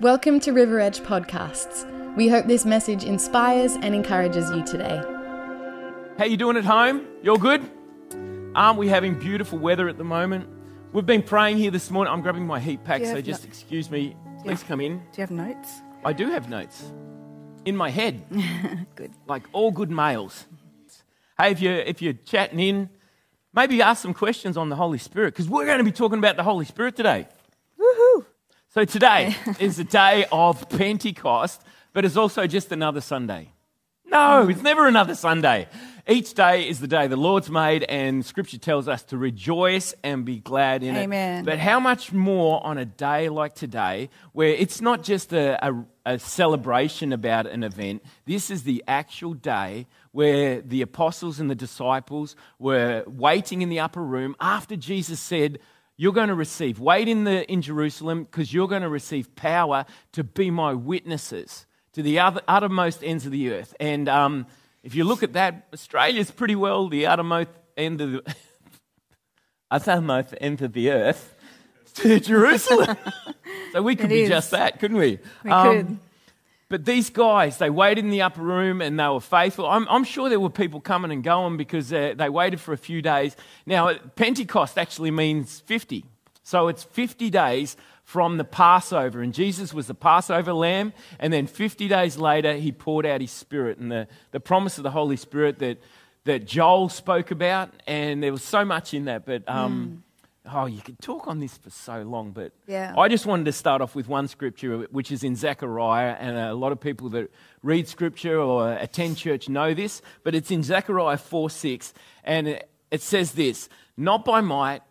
Welcome to River Edge Podcasts. We hope this message inspires and encourages you today. How you doing at home? You're good? Aren't we having beautiful weather at the moment? We've been praying here this morning. I'm grabbing my heat pack, so just no- excuse me. Please come in. Do you have notes? I do have notes in my head, Good. like all good males. Hey, if you're, if you're chatting in, maybe ask some questions on the Holy Spirit, because we're going to be talking about the Holy Spirit today. So today is the day of Pentecost, but it's also just another Sunday. No, mm. it's never another Sunday. Each day is the day the Lord's made, and Scripture tells us to rejoice and be glad in it. Amen. it. But how much more on a day like today, where it's not just a, a, a celebration about an event, this is the actual day where the apostles and the disciples were waiting in the upper room after Jesus said, you're going to receive. Wait in, the, in Jerusalem because you're going to receive power to be my witnesses to the other, uttermost ends of the earth. And um, if you look at that, Australia's pretty well the uttermost end of the, uttermost end of the earth to Jerusalem. so we could It be is. just that, couldn't we? We Um, could. But these guys, they waited in the upper room and they were faithful. I'm, I'm sure there were people coming and going because uh, they waited for a few days. Now, Pentecost actually means 50. So it's 50 days from the Passover. And Jesus was the Passover lamb. And then 50 days later, he poured out his spirit. And the, the promise of the Holy Spirit that, that Joel spoke about. And there was so much in that. But. Um, Oh, you could talk on this for so long, but Yeah. I just wanted to start off with one scripture, which is in Zechariah, and a lot of people that read scripture or attend church know this, but it's in Zechariah 4 6, and it, it says this Not by might,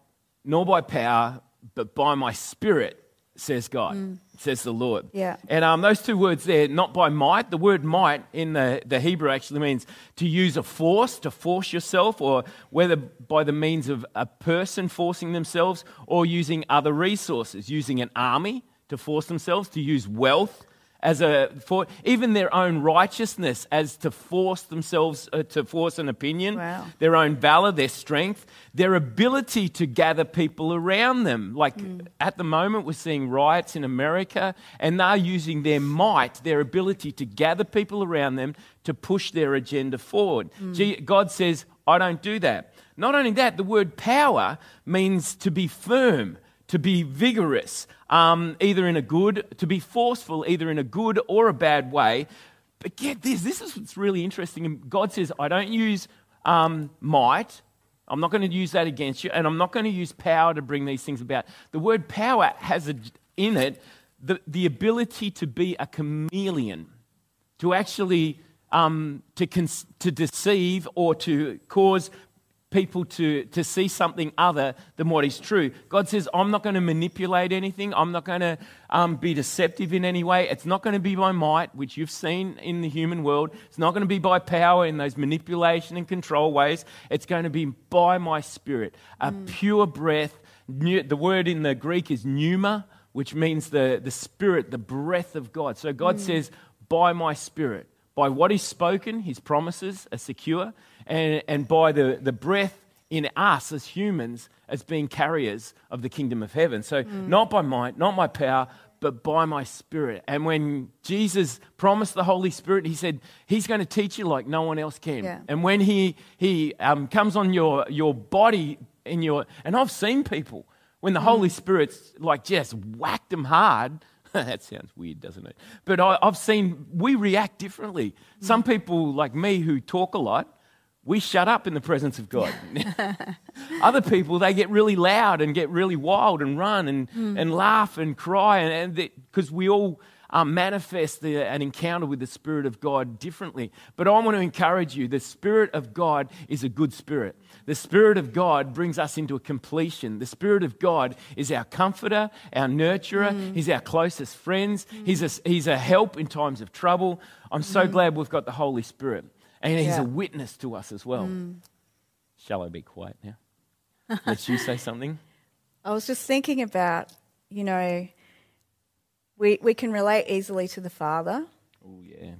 nor by power, but by my spirit, says God, mm. Says the Lord. Yeah. And um, those two words there, not by might, the word might in the, the Hebrew actually means to use a force, to force yourself, or whether by the means of a person forcing themselves or using other resources, using an army to force themselves, to use wealth as a for even their own righteousness as to force themselves uh, to force an opinion Wow. their own valor, their strength, their ability to gather people around them. Like at the moment, we're seeing riots in America, and they're using their might, their ability to gather people around them to push their agenda forward. Gee, God says, I don't do that. Not only that, the word power means to be firm. To be vigorous, um, either in a good, to be forceful, either in a good or a bad way. But get this, this is what's really interesting. God says, I don't use um, might. I'm not going to use that against you, and I'm not going to use power to bring these things about. The word power has a, in it the, the ability to be a chameleon, to actually um, to, to deceive or to cause people to, to see something other than what is true. God says, I'm not going to manipulate anything. I'm not going to um, be deceptive in any way. It's not going to be by might, which you've seen in the human world. It's not going to be by power in those manipulation and control ways. It's going to be by my spirit, a pure breath. Nu- The word in the Greek is pneuma, which means the, the spirit, the breath of God. So God says, by my spirit by what he's spoken, his promises are secure, and, and by the, the breath in us as humans as being carriers of the kingdom of heaven. So, mm. not by might, not my power, but by my spirit. And when Jesus promised the Holy Spirit, he said, He's going to teach you like no one else can. Yeah. And when he, he um, comes on your, your body, in your, and I've seen people, when the mm. Holy Spirit's like just whacked them hard, that sounds weird, doesn't it? But I, I've seen we react differently. Some mm. people, like me, who talk a lot, we shut up in the presence of God. Other people, they get really loud and get really wild and run and, hmm. and laugh and cry, and because we all um, manifest the, an encounter with the Spirit of God differently. But I want to encourage you the Spirit of God is a good spirit. The Spirit of God brings us into a completion. The Spirit of God is our comforter, our nurturer, hmm. He's our closest friends, hmm. he's, a, he's a help in times of trouble. I'm so glad we've got the Holy Spirit. And He's Yeah. a witness to us as well. Shall I be quiet now? Let you say something. I was just thinking about, you know, we, we can relate easily to the Father. Oh, yeah.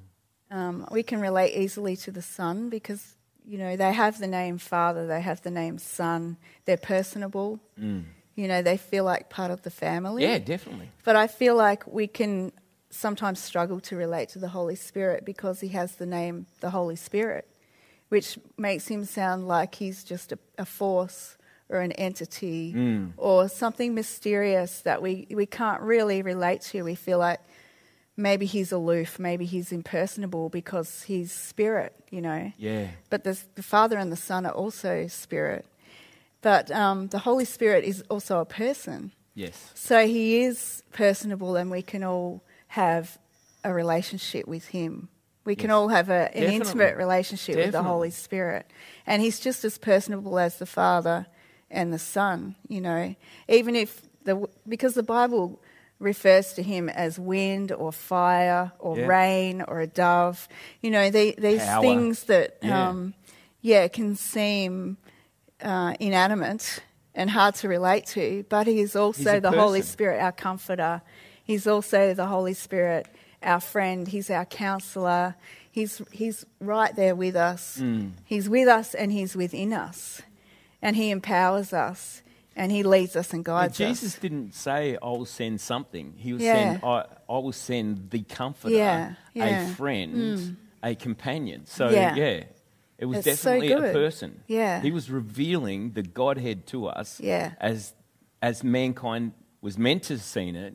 Um, we can relate easily to the Son because, you know, they have the name Father, they have the name Son, they're personable. You You know, they feel like part of the family. Yeah, definitely. But I feel like we can sometimes struggle to relate to the Holy Spirit because he has the name the Holy Spirit, which makes him sound like he's just a, a force or an entity Mm. or something mysterious that we, we can't really relate to. We feel like maybe he's aloof, maybe he's impersonable because he's spirit, you know. Yeah. But the, the Father and the Son are also spirit. But um, the Holy Spirit is also a person. Yes. So he is personable, and we can all have a relationship with him. We can all have a, an Definitely. intimate relationship with the Holy Spirit. And he's just as personable as the Father and the Son, you know. Even if the, because the Bible refers to him as wind or fire or Yeah. rain or a dove, you know, they, these Power. things that, Yeah. um, yeah, can seem uh, inanimate and hard to relate to, but he is also the Holy. Spirit, our comforter. He's also the Holy Spirit, our friend. He's our counselor. He's, he's right there with us. Mm. He's with us and he's within us. And he empowers us and he leads us and guides Jesus us. didn't say, I will send something. He was Yeah. saying, I, I will send the comforter, Yeah, yeah. a friend, a companion. So, Yeah. It was It's so definitely a person. Yeah. He was revealing the Godhead to us Yeah. as, as mankind was meant to have seen it,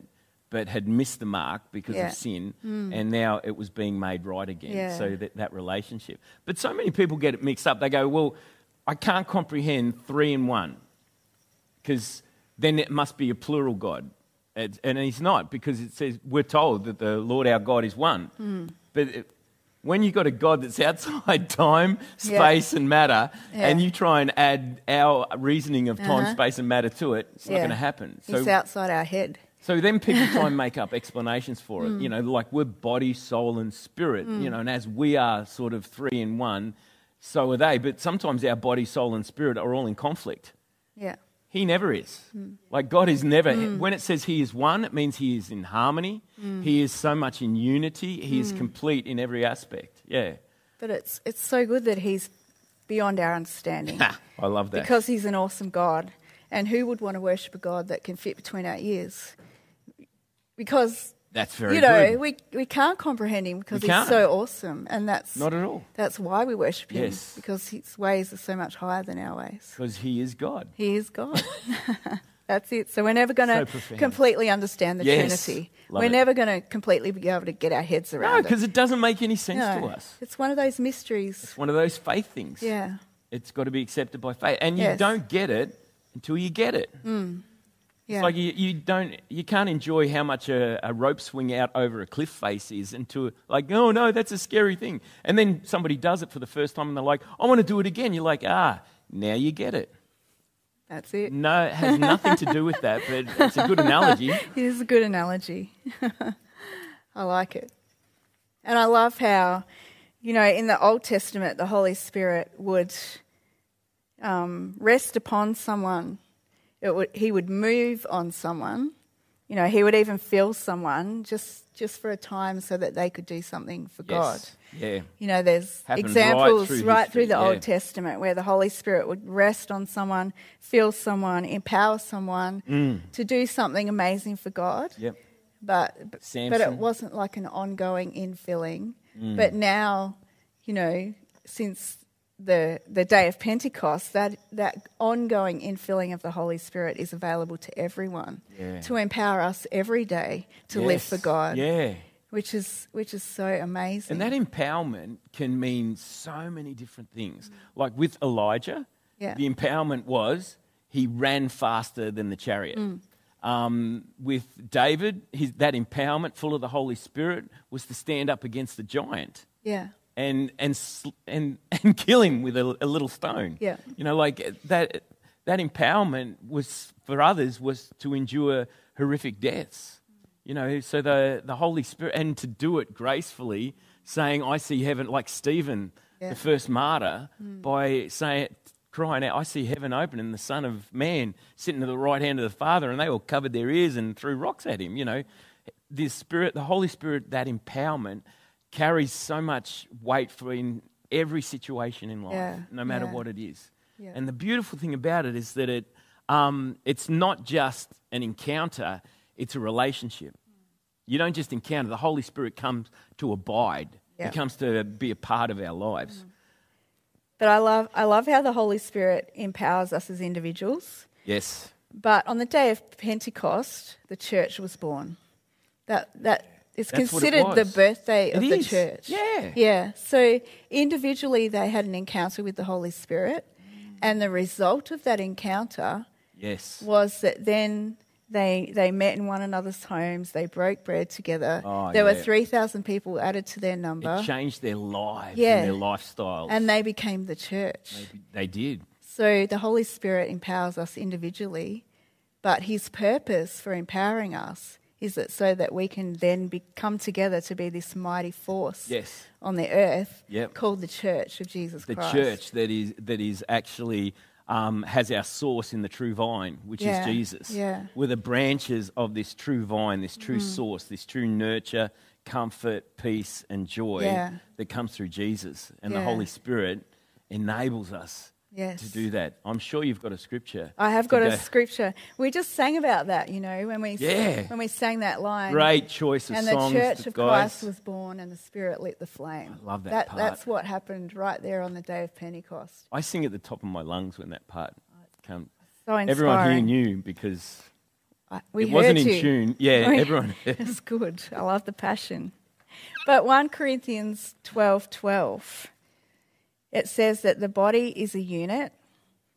but had missed the mark because Yeah. Mm. of sin, and now it was being made right again. Yeah. So that, that relationship. But so many people get it mixed up. They go, Well, I can't comprehend three in one because then it must be a plural God. It- and he's not because it says we're told that the Lord our God is one. Hmm. But it, when you've got a God that's outside time, Yeah. space, and matter, Yeah. and you try and add our reasoning of time, Uh-huh. space, and matter to it, it's not going to happen. So, outside our head. So then people try and make up explanations for Hmm. it. You know, like we're body, soul, and spirit. You know, and as we are sort of three in one, so are they. But sometimes our body, soul, and spirit are all in conflict. Yeah. He never is. Hmm. Like God is never. When it says He is one, it means He is in harmony. Hmm. He is so much in unity. He is complete in every aspect. Yeah. But it's, it's so good that he's beyond our understanding. I love that. Because he's an awesome God. And who would want to worship a God that can fit between our ears? Because, That's very you know, good. we, we can't comprehend him because he's so awesome. And that's, Not at all. that's why we worship him. Yes. Because his ways are so much higher than our ways. Because He is God. He is God. that's it. So we're never going to profound. completely understand the Yes. Trinity. Love we're it. never going to completely be able to get our heads around No, it. because it doesn't make any sense No. to us. It's one of those mysteries. It's one of those faith things. Yeah. It's got to be accepted by faith. And you Yes. don't get it until you get it. Mm. Yeah. It's like you, you don't you can't enjoy how much a, a rope swing out over a cliff face is until like oh no that's a scary thing and then somebody does it for the first time and they're like I want to do it again you're like ah now you get it that's it. no it has nothing to do with that but it's a good analogy It is a good analogy. I like it. And I love how, you know, in the Old Testament, the Holy Spirit would um, rest upon someone. It would, he would move on someone. You know, he would even fill someone just, just for a time so that they could do something for God. yeah You know, there's Happened right examples through right history, through the yeah. Old Testament where the Holy Spirit would rest on someone, fill someone, empower someone Mm. to do something amazing for God. yep But but, but it wasn't like an ongoing infilling. Mm. But now, you know, since the the day of Pentecost, that that ongoing infilling of the Holy Spirit is available to everyone Yeah. to empower us every day to live for God yeah which is which is so amazing. and that empowerment can mean so many different things like with Elijah Yeah. the empowerment was he ran faster than the chariot. Mm. Um, with David, his, that empowerment, full of the Holy Spirit, was to stand up against the giant yeah, and and and and kill him with a, a little stone. Yeah. you know, like that. That empowerment was for others was to endure horrific deaths. You know, so the the Holy Spirit and to do it gracefully, saying, "I see heaven," like Stephen, Yeah. the first martyr, hmm. by saying, crying out, "I see heaven open and the Son of Man sitting to the right hand of the Father," and they all covered their ears and threw rocks at him. You know, the Spirit, the Holy Spirit, that empowerment carries so much weight for in every situation in life, Yeah, no matter yeah. what it is. Yeah. And the beautiful thing about it is that it um, it's not just an encounter, it's a relationship. You don't just encounter, the Holy Spirit comes to abide, Yeah. He comes to be a part of our lives. But I love, I love how the Holy Spirit empowers us as individuals. Yes. But on the day of Pentecost, the church was born. That that That's what it considered the birthday It of the is. church. Yeah. Yeah. So individually they had an encounter with the Holy Spirit and the result of that encounter Yes. was that then they they met in one another's homes, they broke bread together. Oh, there were 3,000 people added to their number It changed their lives Yeah. and their lifestyles. and they became the church. Maybe they did. So the Holy Spirit empowers us individually, but his purpose for empowering us is it so that we can then be, come together to be this mighty force Yes. on the earth Yep. called the church of Jesus The Christ. The church that is, that is actually um, has our source in the true vine, which Yeah, is Jesus. yeah. Mm. We're the branches of this true vine, this true source, this true nurture, comfort, peace, and joy Yeah. that comes through Jesus. And the Holy Spirit enables us Yes. to do that. I'm sure you've got a scripture. I have got go- a scripture. We just sang about that, you know, when we Yeah. when we sang that line. Great choice of and the church of guys. Christ was born, and the Spirit lit the flame. I love that part. That's what happened right there on the day of Pentecost. I sing at the top of my lungs when that part comes. So inspiring. Everyone here knew because I- we it wasn't heard in you. tune. Yeah, Oh, everyone. It's good. I love the passion. But 1 Corinthians 12 12, it says that the body is a unit.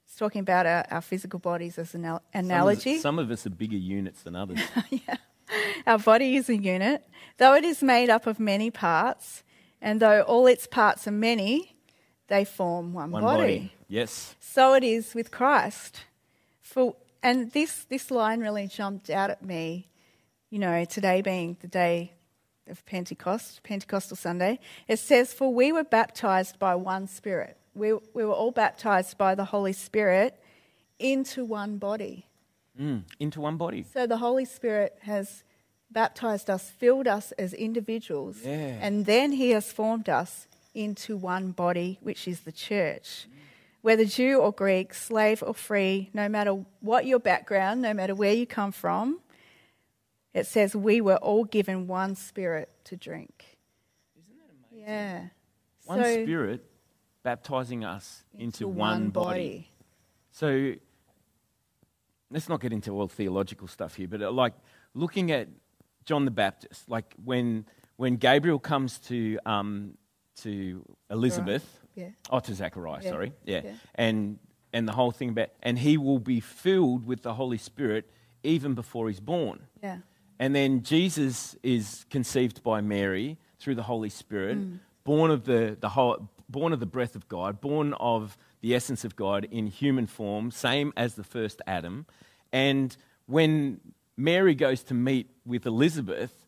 It's talking about our, our physical bodies as an al- Some of- analogy. Some of us are bigger units than others. Yeah. Our body is a unit. Though it is made up of many parts, and though all its parts are many, they form one, One body. body. Yes. So it is with Christ. For and this this line really jumped out at me. You know, today being the day of Pentecost, Pentecostal Sunday, it says, "For we were baptized by one Spirit. We we were all baptized by the Holy Spirit into one body." Mm, into one body. So the Holy Spirit has baptized us, filled us as individuals, Yeah. and then He has formed us into one body, which is the church. Whether Jew or Greek, slave or free, no matter what your background, no matter where you come from, it says we were all given one spirit to drink. Isn't that amazing? Yeah. One So- spirit baptizing us into, one, body. So let's not get into all theological stuff here, but uh, like looking at John the Baptist, like when when Gabriel comes to um, to Elizabeth, Yeah. oh to Zachariah, Yeah. sorry, yeah, Yeah. and and the whole thing about and he will be filled with the Holy Spirit even before he's born. Yeah. And then Jesus is conceived by Mary through the Holy Spirit, mm. born of the, the whole, born of the breath of God, born of the essence of God in human form, same as the first Adam. And when Mary goes to meet with Elizabeth,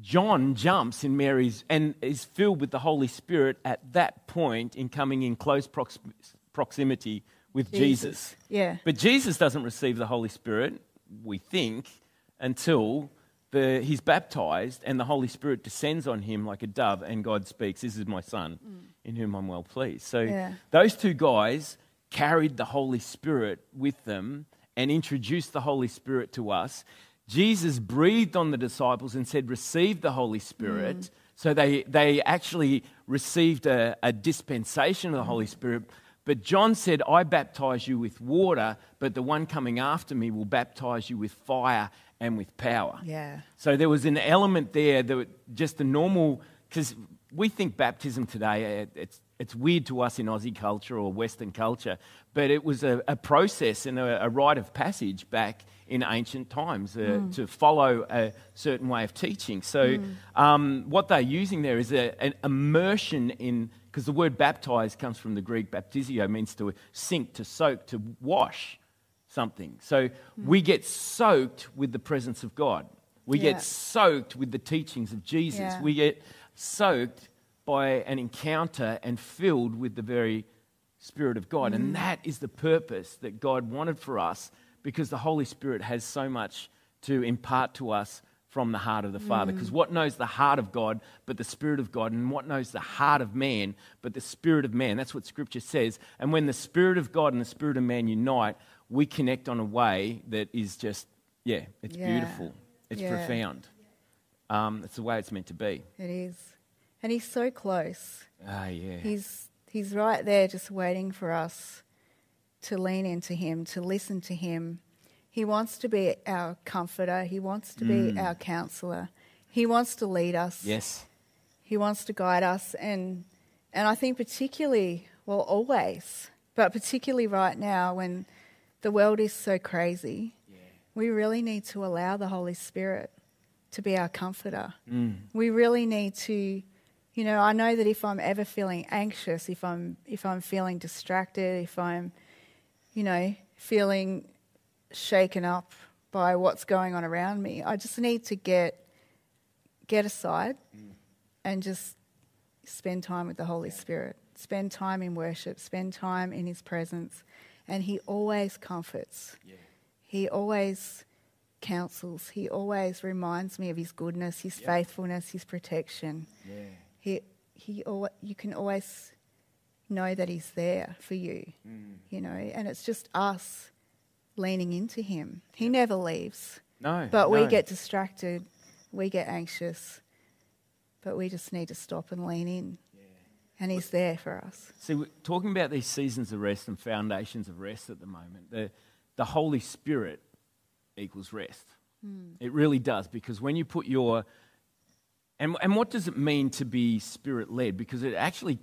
John jumps in Mary's and is filled with the Holy Spirit at that point in coming in close prox- proximity with Jesus. Yeah. But Jesus doesn't receive the Holy Spirit, we think, until the, he's baptized and the Holy Spirit descends on him like a dove and God speaks, This is my son in whom I'm well pleased. So Yeah. those two guys carried the Holy Spirit with them and introduced the Holy Spirit to us. Jesus breathed on the disciples and said, Receive the Holy Spirit. Mm. So they, they actually received a, a dispensation of the Holy Spirit. But John said, I baptize you with water, but the one coming after me will baptize you with fire and with power. Yeah. So there was an element there that just the normal, because we think baptism today, uh, it's, it's weird to us in Aussie culture or Western culture, but it was a, a process and a, a rite of passage back in ancient times uh, to follow a certain way of teaching. So um, what they're using there is a, an immersion in, because the word baptize comes from the Greek baptizo, means to sink, to soak, to wash something. So we get soaked with the presence of God. We Yeah. get soaked with the teachings of Jesus. Yeah. We get soaked by an encounter and filled with the very Spirit of God. Mm. And that is the purpose that God wanted for us because the Holy Spirit has so much to impart to us from the heart of the Father. Mm. Because what knows the heart of God but the Spirit of God, and what knows the heart of man but the Spirit of man? That's what Scripture says. And when the Spirit of God and the Spirit of man unite, we connect on a way that is just, yeah, it's Yeah. beautiful. It's Yeah. profound. Um, it's the way it's meant to be. It is. And he's so close. Ah, yeah. He's he's right there just waiting for us to lean into him, to listen to him. He wants to be our comforter, he wants to be our counselor. He wants to lead us. yes. He wants to guide us and and I think particularly well always, but particularly right now when the world is so crazy, we really need to allow the Holy Spirit to be our comforter. Mm. We really need to you know, I know that if I'm ever feeling anxious, if I'm if I'm feeling distracted, if I'm you know, feeling shaken up by what's going on around me, I just need to get get aside mm. and just spend time with the Holy Spirit. Spend time in worship, spend time in his presence, and he always comforts. He always counsels. He always reminds me of his goodness, his faithfulness, his protection. He he al- you can always know that he's there for you. Mm. You know, and it's just us leaning into him. He never leaves. No. But we get distracted, we get anxious, but we just need to stop and lean in. And He's there for us. See, we're talking about these seasons of rest and foundations of rest at the moment. The, the Holy Spirit equals rest. Hmm. It really does, because when you put your. And, and what does it mean to be spirit led? Because it actually,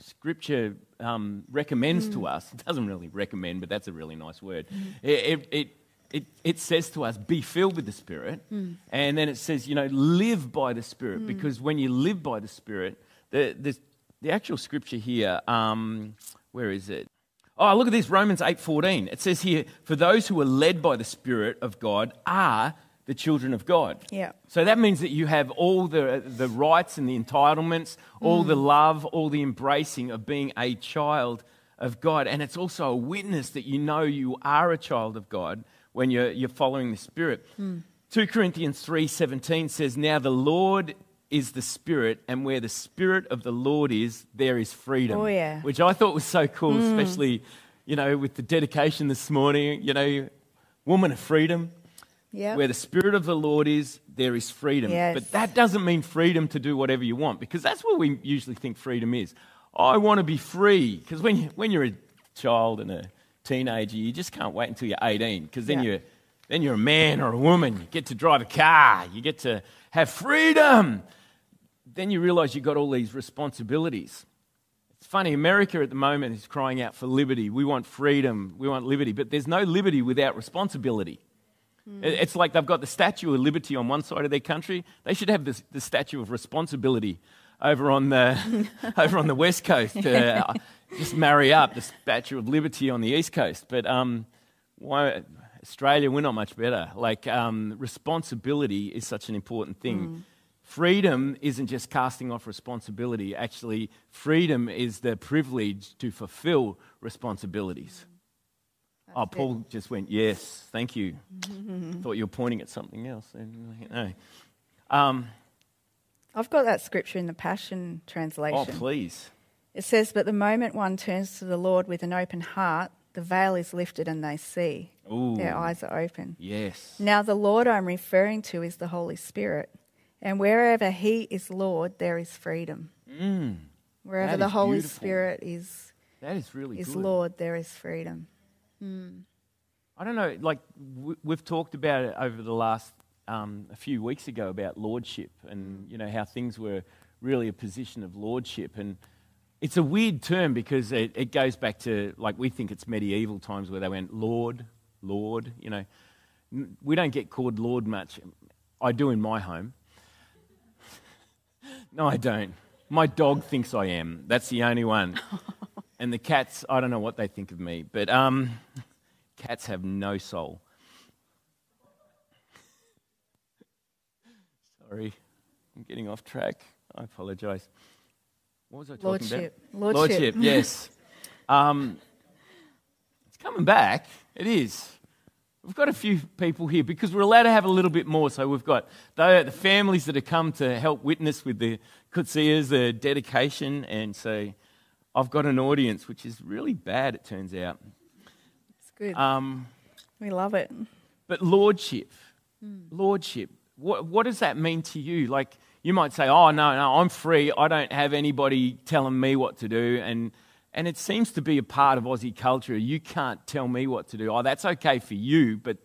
Scripture um, recommends to hmm. us, it doesn't really recommend, but that's a really nice word. Hmm. It, it, it, it, it says to us, be filled with the Spirit. And then it says, you know, live by the Spirit, because when you live by the Spirit, the, the, the actual scripture here, um, where is it? Oh, look at this, Romans 8:14. It says here, "For those who are led by the Spirit of God are the children of God." Yeah. So that means that you have all the, the rights and the entitlements, all the love, all the embracing of being a child of God. And it's also a witness that you know you are a child of God when you're, you're following the Spirit. 2 Corinthians 3:17 says, "Now the Lord is the Spirit, and where the Spirit of the Lord is, there is freedom." Oh, yeah. Which I thought was so cool, mm. especially, you know, with the dedication this morning, you know, woman of freedom. Yeah. Where the Spirit of the Lord is, there is freedom. Yes. But that doesn't mean freedom to do whatever you want, because that's what we usually think freedom is. I want to be free. Because when, you, when you're a child and a teenager, you just can't wait until you're 18, because then, Yeah. you're, then you're a man or a woman. You get to drive a car, you get to have freedom. Then you realize you've got all these responsibilities. It's funny, America at the moment is crying out for liberty. We want freedom, we want liberty, but there's no liberty without responsibility. It- It's like they've got the Statue of Liberty on one side of their country. They should have this, the Statue of Responsibility over on the, over on the West Coast. Uh, just marry up the Statue of Liberty on the East Coast. But um, why, Australia, we're not much better. Like, um, responsibility is such an important thing. Freedom isn't just casting off responsibility. Actually, freedom is the privilege to fulfill responsibilities. Oh, That's it. Paul just went, yes, thank you. Thought you were pointing at something else. No. Um, I've got that scripture in the Passion Translation. oh, please. It says, But the moment one turns to the Lord with an open heart, the veil is lifted and they see. Ooh, Their eyes are open. yes. Now, the Lord I'm referring to is the Holy Spirit. And wherever He is Lord, there is freedom. Mm, Wherever the Holy beautiful. Spirit is, that is really is good. Lord, there is freedom. I don't know, like w- we've talked about it over the last um, a few weeks ago about lordship and you know how things were really a position of lordship and it's a weird term because it, it goes back to like we think it's medieval times where they went Lord, Lord, you know. We don't get called Lord much. I do in my home. No, I don't. My dog thinks I am. That's the only one. and the cats, I don't know what they think of me, but um, cats have no soul. Sorry, I'm getting off track. I apologise. What was I talking Lordship. about? Lordship. Lordship, yes. Um, it's coming back. It is. We've got a few people here because we're allowed to have a little bit more. So we've got the, the families that have come to help witness with the kutsias, the dedication, and so I've got an audience, which is really bad, it turns out. It's Good. Um, we love it. but lordship, lordship, what, what does that mean to you? Like, you might say, oh, no, no, I'm free. I don't have anybody telling me what to do. And, and it seems to be a part of Aussie culture. You can't tell me what to do. Oh, that's okay for you, but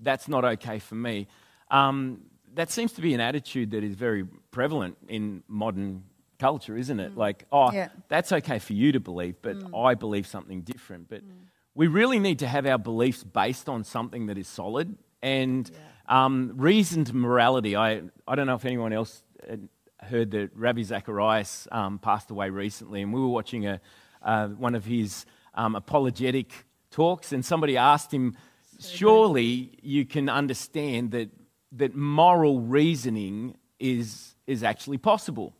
that's not okay for me. Um, that seems to be an attitude that is very prevalent in modern culture, isn't it? Like, oh, Yeah. that's okay for you to believe, but I believe something different. But we really need to have our beliefs based on something that is solid and um, reasoned morality. I, I don't know if anyone else heard that Ravi Zacharias um, passed away recently, and we were watching a, uh, one of his um, apologetic talks, and somebody asked him, Surely you can understand that, that moral reasoning is, is actually possible.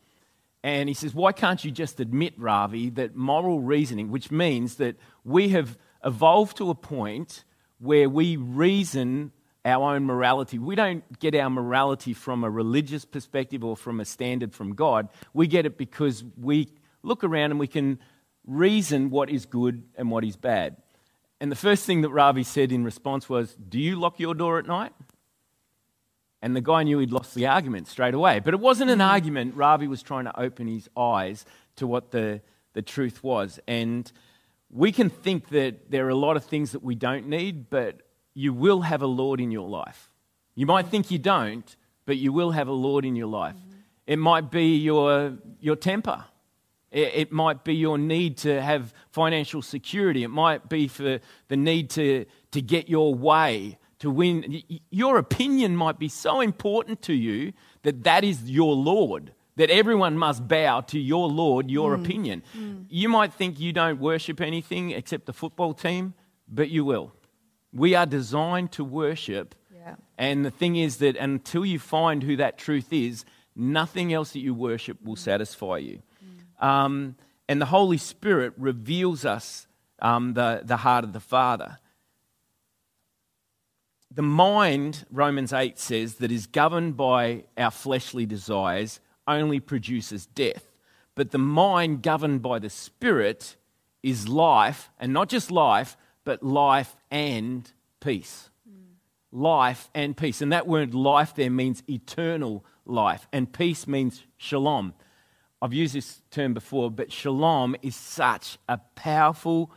And he says, Why can't you just admit, Ravi, that moral reasoning, which means that we have evolved to a point where we reason our own morality. We don't get our morality from a religious perspective or from a standard from God. We get it because we look around and we can reason what is good and what is bad. And the first thing that Ravi said in response was, Do you lock your door at night? And the guy knew he'd lost the argument straight away. But it wasn't an mm. argument. Ravi was trying to open his eyes to what the, the truth was. And we can think that there are a lot of things that we don't need, but you will have a Lord in your life. You might think you don't, but you will have a Lord in your life. Mm-hmm. It might be your, your temper. It, it might be your need to have financial security. It might be for the need to, to get your way, to win. Your opinion might be so important to you that that is your Lord, that everyone must bow to your Lord, your mm. opinion. Mm. You might think you don't worship anything except the football team, but you will. We are designed to worship. Yeah. And the thing is that until you find who that truth is, nothing else that you worship will satisfy you. Um, and the Holy Spirit reveals us um, the, the heart of the Father. The mind, Romans 8 says, that is governed by our fleshly desires only produces death. But the mind governed by the Spirit is life, and not just life, but life and peace. Life and peace. And that word life there means eternal life, and peace means shalom. I've used this term before, but shalom is such a powerful,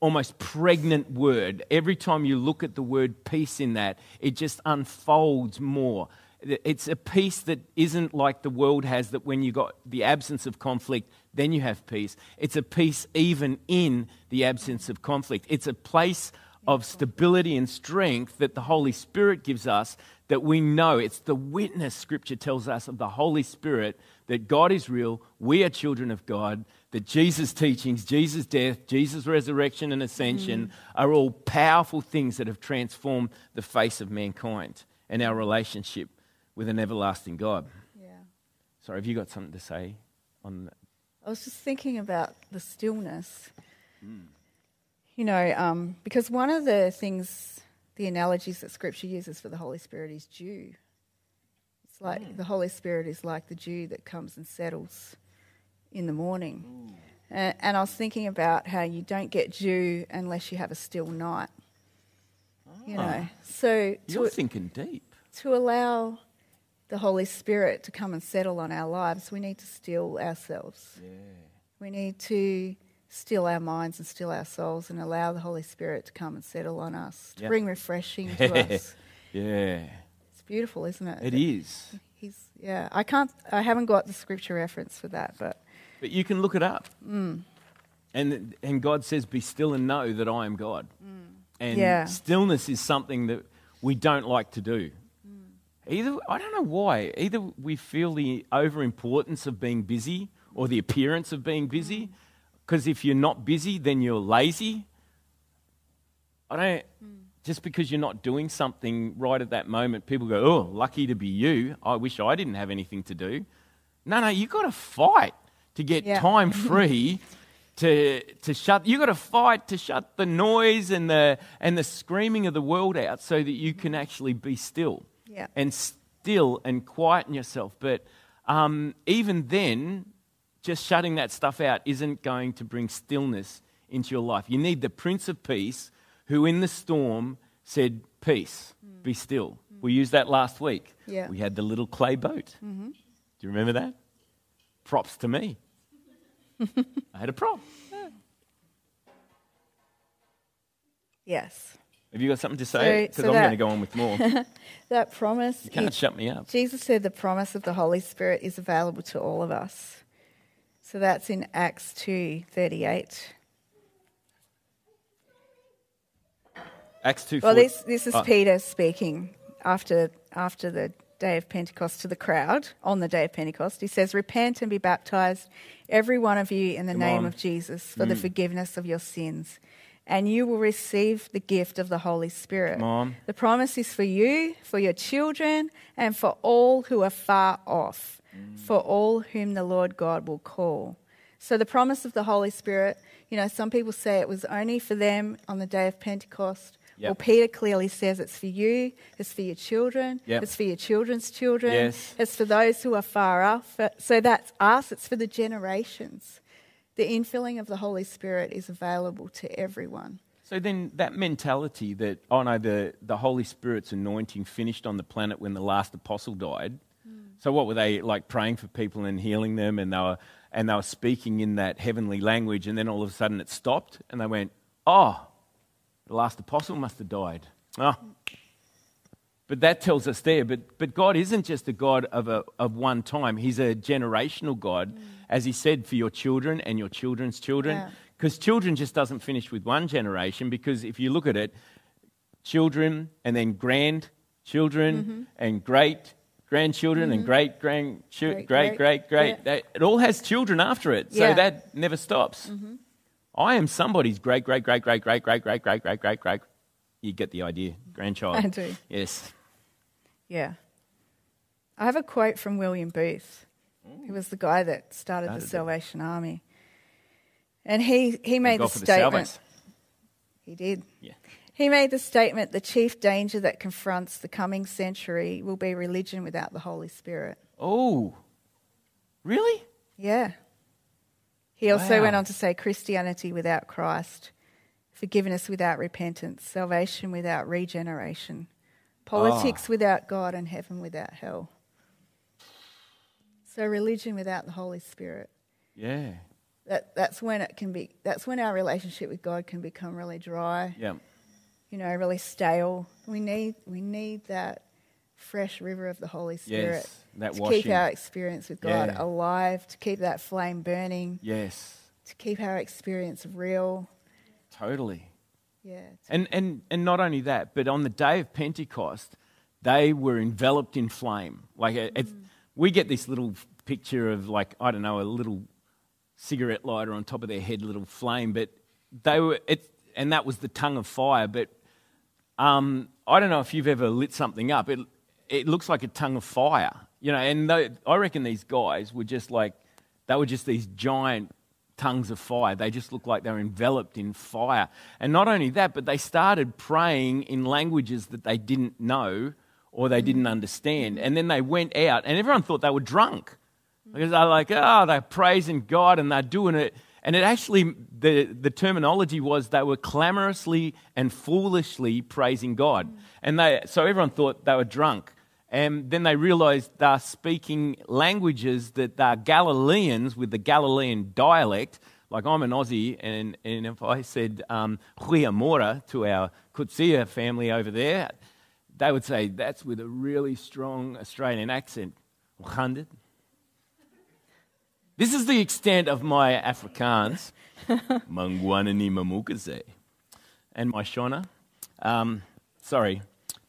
almost pregnant word. Every time you look at the word peace in that, it just unfolds more. It's a peace that isn't like the world has, that when you've got the absence of conflict, then you have peace. It's a peace even in the absence of conflict. It's a place of stability and strength that the Holy Spirit gives us that we know. It's the witness, Scripture tells us, of the Holy Spirit that God is real, we are children of God, that Jesus' teachings, Jesus' death, Jesus' resurrection and ascension mm. are all powerful things that have transformed the face of mankind and our relationship with an everlasting God. Yeah. Sorry, have you got something to say on that? I was just thinking about the stillness. Mm. You know, um, because one of the things, the analogies that Scripture uses for the Holy Spirit is dew. It's like the Holy Spirit is like the dew that comes and settles in the morning. And, and I was thinking about how you don't get dew unless you have a still night. You know, so You're to, thinking deep. to allow the Holy Spirit to come and settle on our lives, we need to still ourselves. Yeah. We need to still our minds and still our souls and allow the Holy Spirit to come and settle on us, to Yeah. bring refreshing to us. Yeah, It's beautiful, isn't it? it is. He's, yeah, I can't, I haven't got the scripture reference for that, but But you can look it up. Mm. And, and God says, Be still and know that I am God. Mm. And Yeah. stillness is something that we don't like to do. Mm. Either, I don't know why, either we feel the overimportance of being busy or the appearance of being busy. Because if you're not busy, then you're lazy. I don't, just because you're not doing something right at that moment, people go, Oh, lucky to be you. I wish I didn't have anything to do. No, no, you've got to fight to get Yeah. time free to, to shut, you've got to fight to shut the noise and the, and the screaming of the world out so that you can actually be still yeah. and still and quieten yourself. But um, even then, just shutting that stuff out isn't going to bring stillness into your life. You need the Prince of Peace who in the storm said, Peace, mm. be still. Mm. We used that last week. Yeah. We had the little clay boat. Mm-hmm. Do you remember that? Props to me. I had a prop. Yes. Have you got something to say? Because so I'm that- going to go on with more. That promise. can't is- shut me up. Jesus said the promise of the Holy Spirit is available to all of us. So that's in Acts 2:38. Acts 2 Well, this this is Oh. Peter speaking after after the day of Pentecost to the crowd on the day of Pentecost. He says, "Repent and be baptized, every one of you, in the Come name on. Mm. of Jesus, for the forgiveness of your sins, and you will receive the gift of the Holy Spirit." The promise is for you, for your children, and for all who are far off, Mm. for all whom the Lord God will call. So, the promise of the Holy Spirit, you know, some people say it was only for them on the day of Pentecost. Yep. Well, Peter clearly says it's for you, it's for your children, Yep. it's for your children's children, Yes. it's for those who are far off. So, that's us, it's for the generations. The infilling of the Holy Spirit is available to everyone. So then that mentality that, oh no, the, the Holy Spirit's anointing finished on the planet when the last apostle died. So what were they like praying for people and healing them and they were and they were speaking in that heavenly language and then all of a sudden it stopped and they went, Oh, the last apostle must have died. Oh. But that tells us there. But, but God isn't just a God of, a, of one time, He's a generational God, mm. as He said, for your children and your children's children. Yeah. Because children just doesn't finish with one generation, because if you look at it, children and then grandchildren mm-hmm. and great grandchildren and great grandchildren, Great, great, great, great, yeah. It all has children after it. So Yeah. that never stops. I am somebody's great, great, great, great, great, great, great, great, great, great, great. You get the idea. Grandchild. I do. Yes. Yeah. I have a quote from William Booth. He was the guy that started Started the it. Salvation Army. And he, he made the for the statement. He did. Yeah. He made the statement the chief danger that confronts the coming century will be religion without the Holy Spirit. Oh, really? Yeah. He also Wow. went on to say Christianity without Christ, forgiveness without repentance, salvation without regeneration, politics Oh. without God, and heaven without hell. So religion without the Holy Spirit. Yeah. That, that's when it can be. That's when our relationship with God can become really dry. Yeah. You know, really stale. We need we need that fresh river of the Holy Spirit Yes. That to washing. keep our experience with God Yeah. alive, to keep that flame burning, Yes. to keep our experience real. Totally. Yeah. And, and, and not only that, but on the day of Pentecost, they were enveloped in flame. Like it, we get this little picture of like I don't know a little cigarette lighter on top of their head, little flame. But they were it, and that was the tongue of fire. But um, I don't know if you've ever lit something up. It it looks like a tongue of fire, you know. And they, I reckon these guys were just like they were just these giant tongues of fire. They just looked like they were enveloped in fire. And not only that, but they started praying in languages that they didn't know or they didn't understand. And then they went out, and everyone thought they were drunk because they're like, oh, they're praising God and they're doing it. And it actually, the, the terminology was they were clamorously and foolishly praising God. And they, so everyone thought they were drunk. And then they realized they're speaking languages that they're Galileans with the Galilean dialect. Like I'm an Aussie, and, and if I said um, Mora to our Kutsia family over there, they would say that's with a really strong Australian accent. Hundred. This is the extent of my Afrikaans. Mangwanani Mamukase. And my Shona. Um, sorry.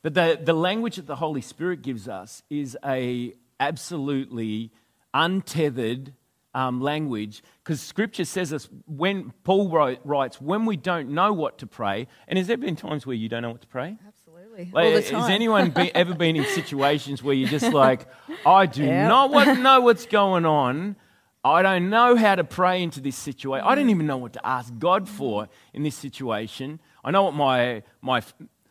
But the, the language that the Holy Spirit gives us is a absolutely untethered um, language because Scripture says us when Paul wrote, writes when we don't know what to pray. And has there been times where you don't know what to pray? Absolutely. Like, All the has anyone be, ever been in situations where you're just like, I do Yep. not want, know what's going on. I don't know how to pray into this situation. I don't even know what to ask God for in this situation. I know what my, my,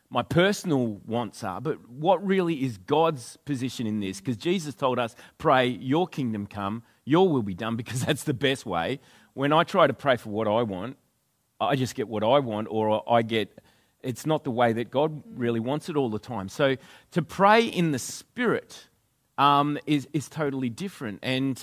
my personal wants are, but what really is God's position in this? Because Jesus told us, pray, your kingdom come, your will be done, because that's the best way. When I try to pray for what I want, I just get what I want, or I get it's not the way that God really wants it all the time. So to pray in the Spirit um, is, is totally different. And,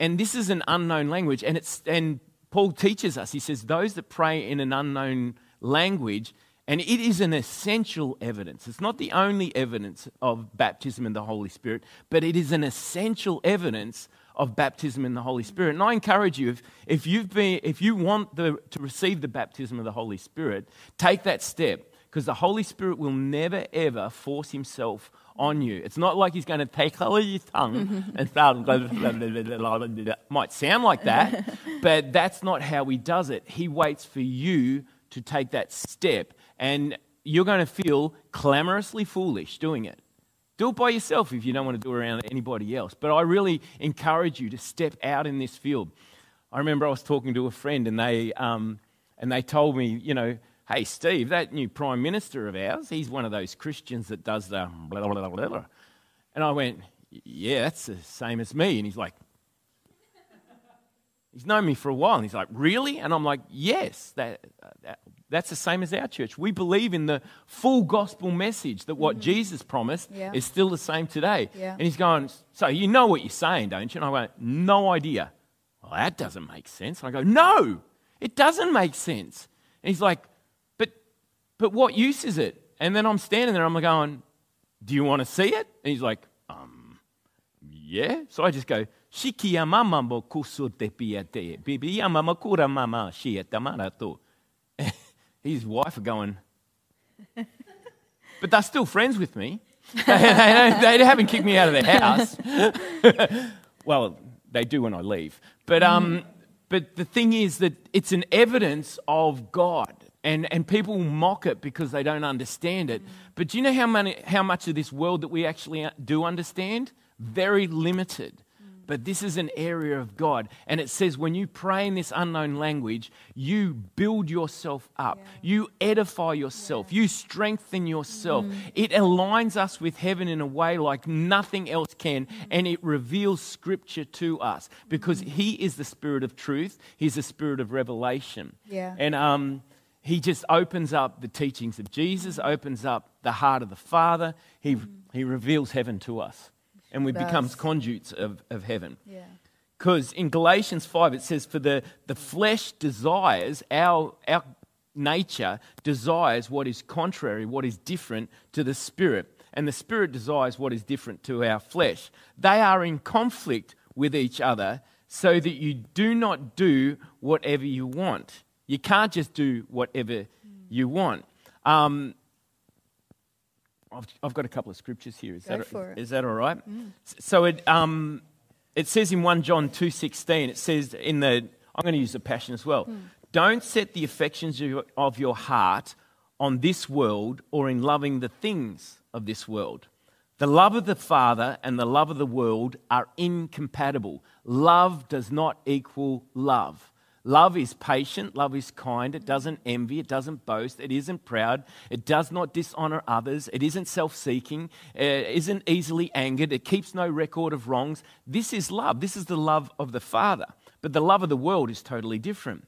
and this is an unknown language. And, it's, and Paul teaches us, he says, those that pray in an unknown language, and it is an essential evidence. It's not the only evidence of baptism in the Holy Spirit, but it is an essential evidence of baptism in the Holy Spirit. And I encourage you, if, if, you've been, if you want the, to receive the baptism of the Holy Spirit, take that step because the Holy Spirit will never, ever force himself on you. It's not like he's going to take hold of your tongue and start. might sound like that, but that's not how he does it. He waits for you to take that step, and you're going to feel clamorously foolish doing it. Do it by yourself if you don't want to do it around anybody else. But I really encourage you to step out in this field. I remember I was talking to a friend and they, um, and they told me, you know, hey, Steve, that new prime minister of ours, he's one of those Christians that does the blah, blah, blah, blah. Blah. And I went, yeah, that's the same as me. And he's like, he's known me for a while. And he's like, really? And I'm like, yes, that, that that's the same as our church. We believe in the full gospel message that what mm-hmm. Jesus promised yeah. is still the same today. Yeah. And he's going, So you know what you're saying, don't you? And I went, No idea. Well, that doesn't make sense. And I go, No, it doesn't make sense. And he's like, but what use is it? And then I'm standing there, I'm going, Do you want to see it? And he's like, Um, yeah. So I just go, Shikia mama mo kusote piate. Bibi mama kura mama shieta marato his wife are going, but they're still friends with me. they, they, they, haven't kicked me out of their house. well, they do when I leave. But, um, but the thing is that it's an evidence of God. And, and people mock it because they don't understand it. But do you know how, many, how much of this world that we actually do understand? Very limited but this is an area of God. And it says when you pray in this unknown language, you build yourself up, yeah. you edify yourself, yeah. you strengthen yourself. Mm. It aligns us with heaven in a way like nothing else can, mm. and it reveals scripture to us because mm. He is the Spirit of truth, He's the Spirit of revelation. Yeah. And, um, he just opens up the teachings of Jesus, opens up the heart of the Father. He, mm. he reveals heaven to us and we become conduits of, of heaven. Because in Galatians 5, it says, For the, the flesh desires, our, our nature desires what is contrary, what is different to the spirit. And the spirit desires what is different to our flesh. They are in conflict with each other so that you do not do whatever you want. You can't just do whatever you want. Um, I've, I've got a couple of scriptures here. Is, Go that, for it. is that all right? Mm. So it, um, it says in 1 John 2.16, it says in the, I'm going to use the Passion as well. Mm. Don't set the affections of your heart on this world or in loving the things of this world. The love of the Father and the love of the world are incompatible. Love does not equal love. Love is patient, love is kind, it doesn't envy, it doesn't boast, it isn't proud, it does not dishonor others, it isn't self seeking, it eh, isn't easily angered, it keeps no record of wrongs. This is love. This is the love of the Father. But the love of the world is totally different.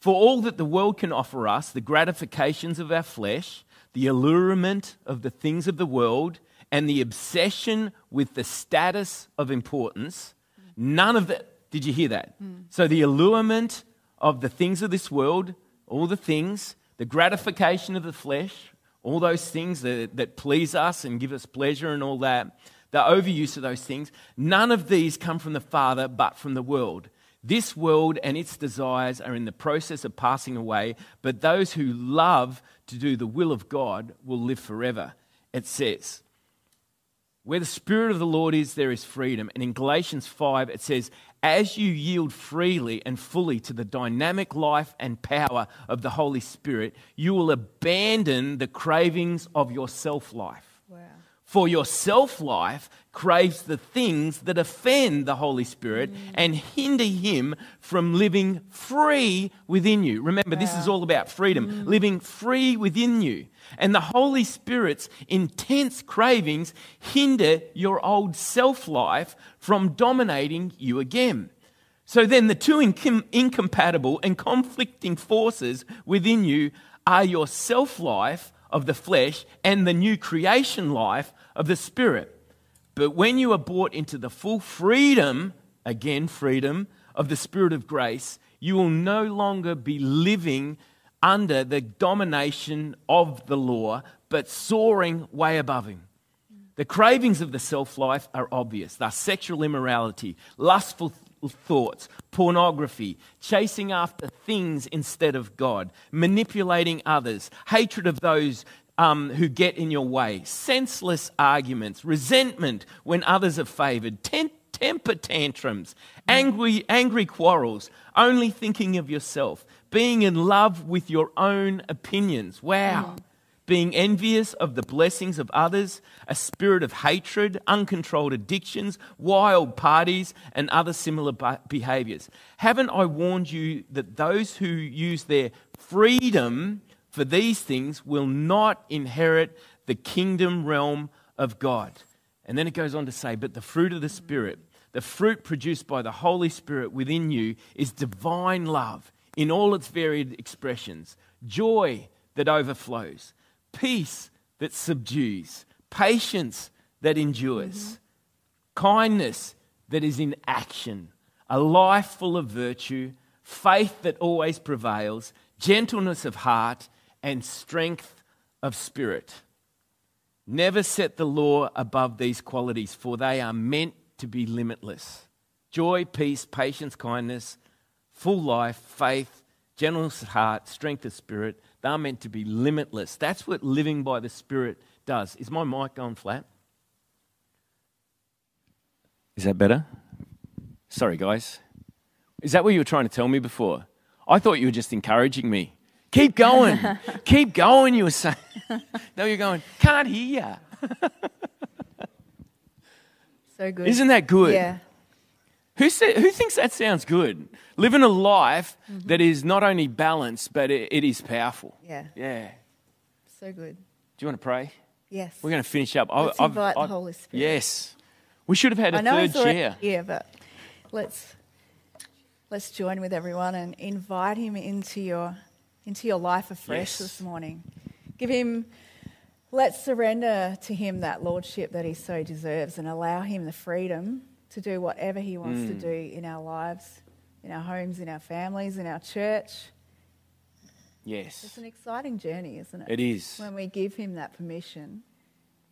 For all that the world can offer us, the gratifications of our flesh, the allurement of the things of the world, and the obsession with the status of importance, none of that did you hear that? Mm. So, the allurement of the things of this world, all the things, the gratification of the flesh, all those things that, that please us and give us pleasure and all that, the overuse of those things, none of these come from the Father but from the world. This world and its desires are in the process of passing away, but those who love to do the will of God will live forever, it says. Where the Spirit of the Lord is, there is freedom. And in Galatians 5, it says, As you yield freely and fully to the dynamic life and power of the Holy Spirit, you will abandon the cravings of your self life. For your self life craves the things that offend the Holy Spirit mm. and hinder Him from living free within you. Remember, wow. this is all about freedom, mm. living free within you. And the Holy Spirit's intense cravings hinder your old self life from dominating you again. So then, the two incom- incompatible and conflicting forces within you are your self life of the flesh and the new creation life of the spirit. But when you are brought into the full freedom, again, freedom of the Spirit of grace, you will no longer be living under the domination of the law, but soaring way above him. The cravings of the self life are obvious. They're sexual immorality, lustful thoughts, pornography, chasing after things instead of God, manipulating others, hatred of those um, who get in your way, senseless arguments, resentment when others are favored, ten- temper tantrums, angry, angry quarrels, only thinking of yourself, being in love with your own opinions. Wow. Mm being envious of the blessings of others, a spirit of hatred, uncontrolled addictions, wild parties, and other similar behaviors. Haven't I warned you that those who use their freedom for these things will not inherit the kingdom realm of God? And then it goes on to say, But the fruit of the Spirit, the fruit produced by the Holy Spirit within you, is divine love in all its varied expressions, joy that overflows peace that subdues, patience that endures, mm-hmm. kindness that is in action, a life full of virtue, faith that always prevails, gentleness of heart, and strength of spirit. Never set the law above these qualities, for they are meant to be limitless. Joy, peace, patience, kindness, full life, faith, gentleness of heart, strength of spirit, they're meant to be limitless. That's what living by the Spirit does. Is my mic going flat? Is that better? Sorry, guys. Is that what you were trying to tell me before? I thought you were just encouraging me. Keep going. Keep going, you were saying. no, you're going, can't hear. so good. Isn't that good? Yeah. Who, say, who thinks that sounds good? Living a life mm-hmm. that is not only balanced, but it, it is powerful. Yeah. Yeah. So good. Do you want to pray? Yes. We're going to finish up. Let's I've, invite I've, the Holy Spirit. Yes. We should have had a I know third chair. Yeah, but let's let's join with everyone and invite him into your into your life afresh yes. this morning. Give him let's surrender to him that lordship that he so deserves and allow him the freedom to do whatever He wants mm. to do in our lives, in our homes, in our families, in our church. Yes. It's an exciting journey, isn't it? It is. When we give Him that permission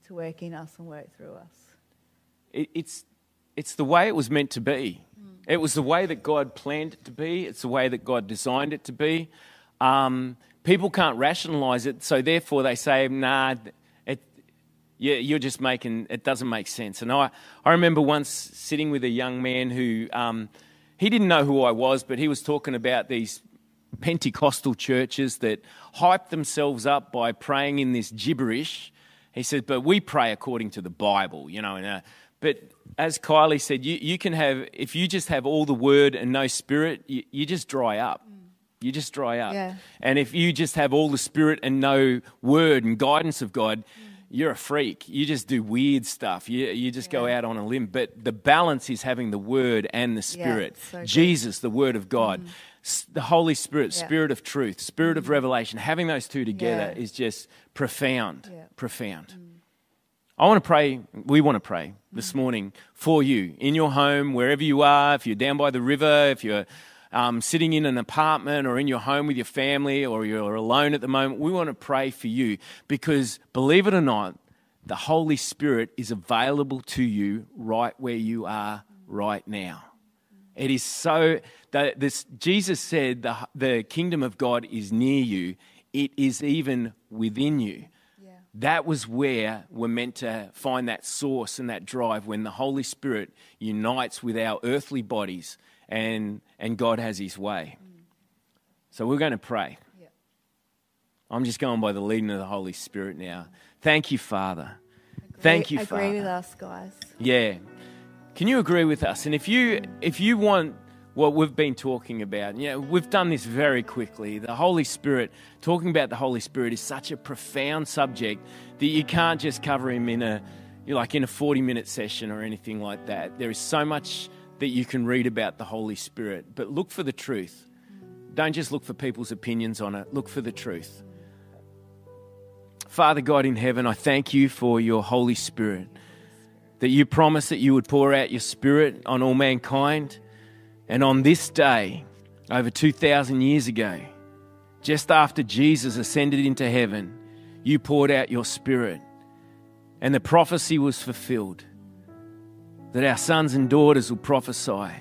to work in us and work through us. It, it's, it's the way it was meant to be. Mm. It was the way that God planned it to be, it's the way that God designed it to be. Um, people can't rationalize it, so therefore they say, nah, you're just making it doesn't make sense. And I, I remember once sitting with a young man who um, he didn't know who I was, but he was talking about these Pentecostal churches that hype themselves up by praying in this gibberish. He said, but we pray according to the Bible, you know. And, uh, but as Kylie said, you, you can have, if you just have all the word and no spirit, you, you just dry up. You just dry up. Yeah. And if you just have all the spirit and no word and guidance of God, mm you're a freak. You just do weird stuff. You, you just yeah. go out on a limb. But the balance is having the Word and the Spirit. Yeah, so Jesus, the Word of God. Mm. The Holy Spirit, yeah. Spirit of truth, Spirit mm. of revelation. Having those two together is just profound. Profound. Mm. I want to pray, we want to pray this mm. morning for you in your home, wherever you are, if you're down by the river, if you're um, sitting in an apartment or in your home with your family or you're alone at the moment, we want to pray for you because believe it or not, the Holy Spirit is available to you right where you are right now. It is so that this Jesus said the, the kingdom of God is near you. It is even within you. Yeah. That was where we're meant to find that source and that drive when the Holy Spirit unites with our earthly bodies and, and God has His way. So we're going to pray. I'm just going by the leading of the Holy Spirit now. Thank you, Father. Agree, Thank you, agree Father. Agree with us, guys. Yeah. Can you agree with us? And if you if you want what we've been talking about, yeah, we've done this very quickly. The Holy Spirit, talking about the Holy Spirit is such a profound subject that you can't just cover him in a you know, like in a 40 minute session or anything like that. There is so much that you can read about the Holy Spirit, but look for the truth. Don't just look for people's opinions on it, look for the truth. Father God in heaven, I thank you for your Holy Spirit, that you promised that you would pour out your Spirit on all mankind. And on this day, over 2,000 years ago, just after Jesus ascended into heaven, you poured out your Spirit. And the prophecy was fulfilled that our sons and daughters will prophesy,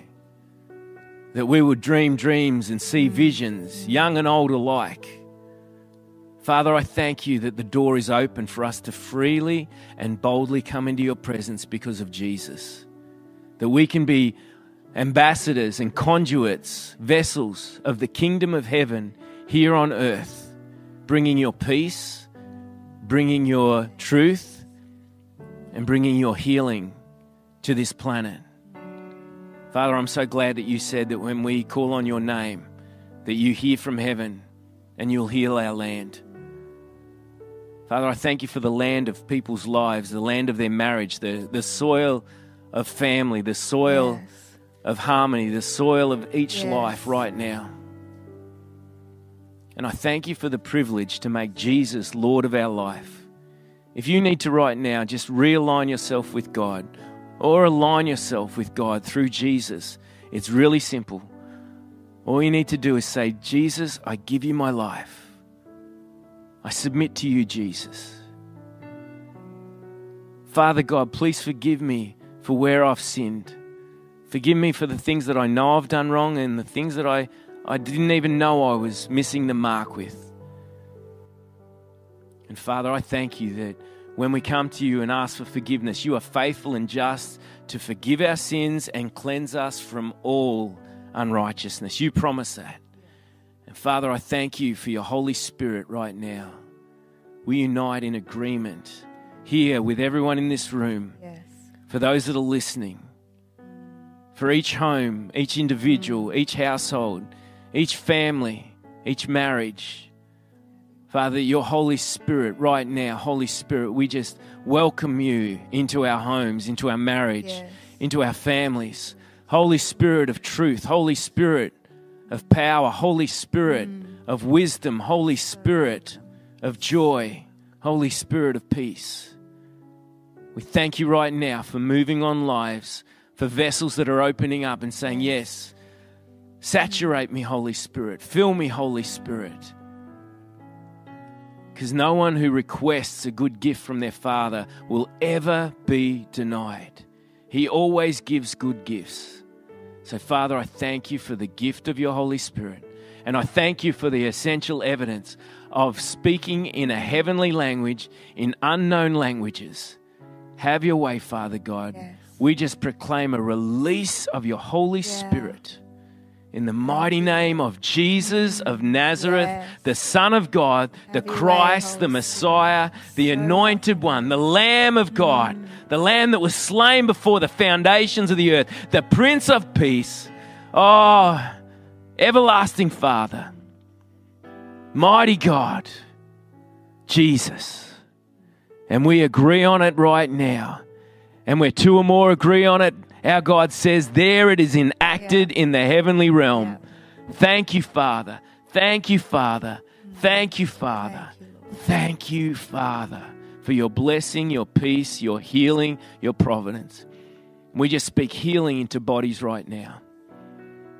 that we will dream dreams and see visions, young and old alike. Father, I thank you that the door is open for us to freely and boldly come into your presence because of Jesus. That we can be ambassadors and conduits, vessels of the kingdom of heaven here on earth, bringing your peace, bringing your truth, and bringing your healing to this planet. Father, I'm so glad that you said that when we call on your name, that you hear from heaven and you'll heal our land. Father, I thank you for the land of people's lives, the land of their marriage, the, the soil of family, the soil Yes. of harmony, the soil of each Yes. life right now. And I thank you for the privilege to make Jesus Lord of our life. If you need to right now, just realign yourself with God or align yourself with God through Jesus. It's really simple. All you need to do is say, Jesus, I give you my life. I submit to you, Jesus. Father God, please forgive me for where I've sinned. Forgive me for the things that I know I've done wrong and the things that I, I didn't even know I was missing the mark with. And Father, I thank you that when we come to you and ask for forgiveness, you are faithful and just to forgive our sins and cleanse us from all unrighteousness. You promise that. And Father, I thank you for your Holy Spirit right now. We unite in agreement here with everyone in this room, Yes. for those that are listening, for each home, each individual, each household, each family, each marriage. Father, your Holy Spirit right now, Holy Spirit, we just welcome you into our homes, into our marriage, Yes. into our families. Holy Spirit of truth, Holy Spirit of power, Holy Spirit mm. of wisdom, Holy Spirit of joy, Holy Spirit of peace. We thank you right now for moving on lives, for vessels that are opening up and saying, Yes, saturate me, Holy Spirit, fill me, Holy Spirit. Because no one who requests a good gift from their Father will ever be denied. He always gives good gifts. So, Father, I thank you for the gift of your Holy Spirit. And I thank you for the essential evidence of speaking in a heavenly language, in unknown languages. Have your way, Father God. Yes. We just proclaim a release of your Holy Yeah. Spirit. In the mighty name of Jesus of Nazareth, Yes. the Son of God, the Christ, the Messiah, the anointed one, the Lamb of God, the Lamb that was slain before the foundations of the earth, the Prince of Peace. Oh, everlasting Father, mighty God, Jesus. And we agree on it right now. And where two or more agree on it, our God says, there it is enacted in the heavenly realm. Thank you, Father. Thank you, Father. Thank you, Father. Thank you, Lord. Thank you, Father, for your blessing, your peace, your healing, your providence. We just speak healing into bodies right now.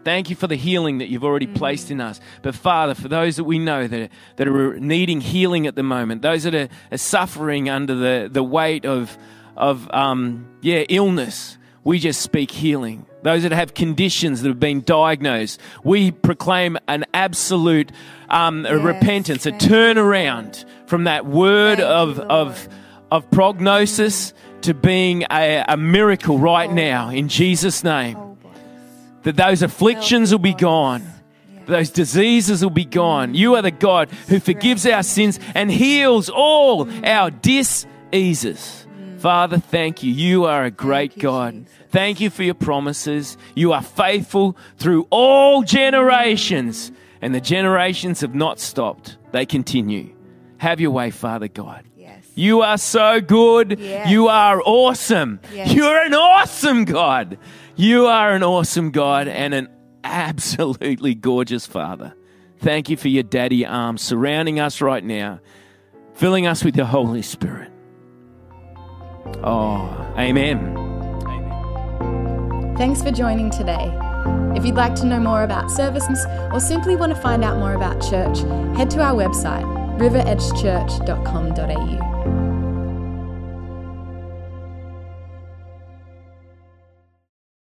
Thank you for the healing that you've already placed in us. But Father, for those that we know that, that are needing healing at the moment, those that are, are suffering under the, the weight of, of um, yeah, illness, we just speak healing. Those that have conditions that have been diagnosed, we proclaim an absolute um, a Yes, repentance, a turnaround from that word of, of, of prognosis to being a, a miracle right Oh. now in Jesus' name bodies. that those afflictions will be gone. Yes. Those diseases will be gone. You are the God who forgives our sins and heals all our diseases. Father, thank you. You are a great you, God. Jesus. Thank you for your promises. You are faithful through all generations, and the generations have not stopped. They continue. Have your way, Father God. Yes. You are so good. Yes. You are awesome. Yes. You're an awesome God. You are an awesome God and an absolutely gorgeous Father. Thank you for your daddy arms surrounding us right now. filling us with your Holy Spirit. Oh, amen. Thanks for joining today. If you'd like to know more about services or simply want to find out more about church, head to our website, riveredgechurch.com.au.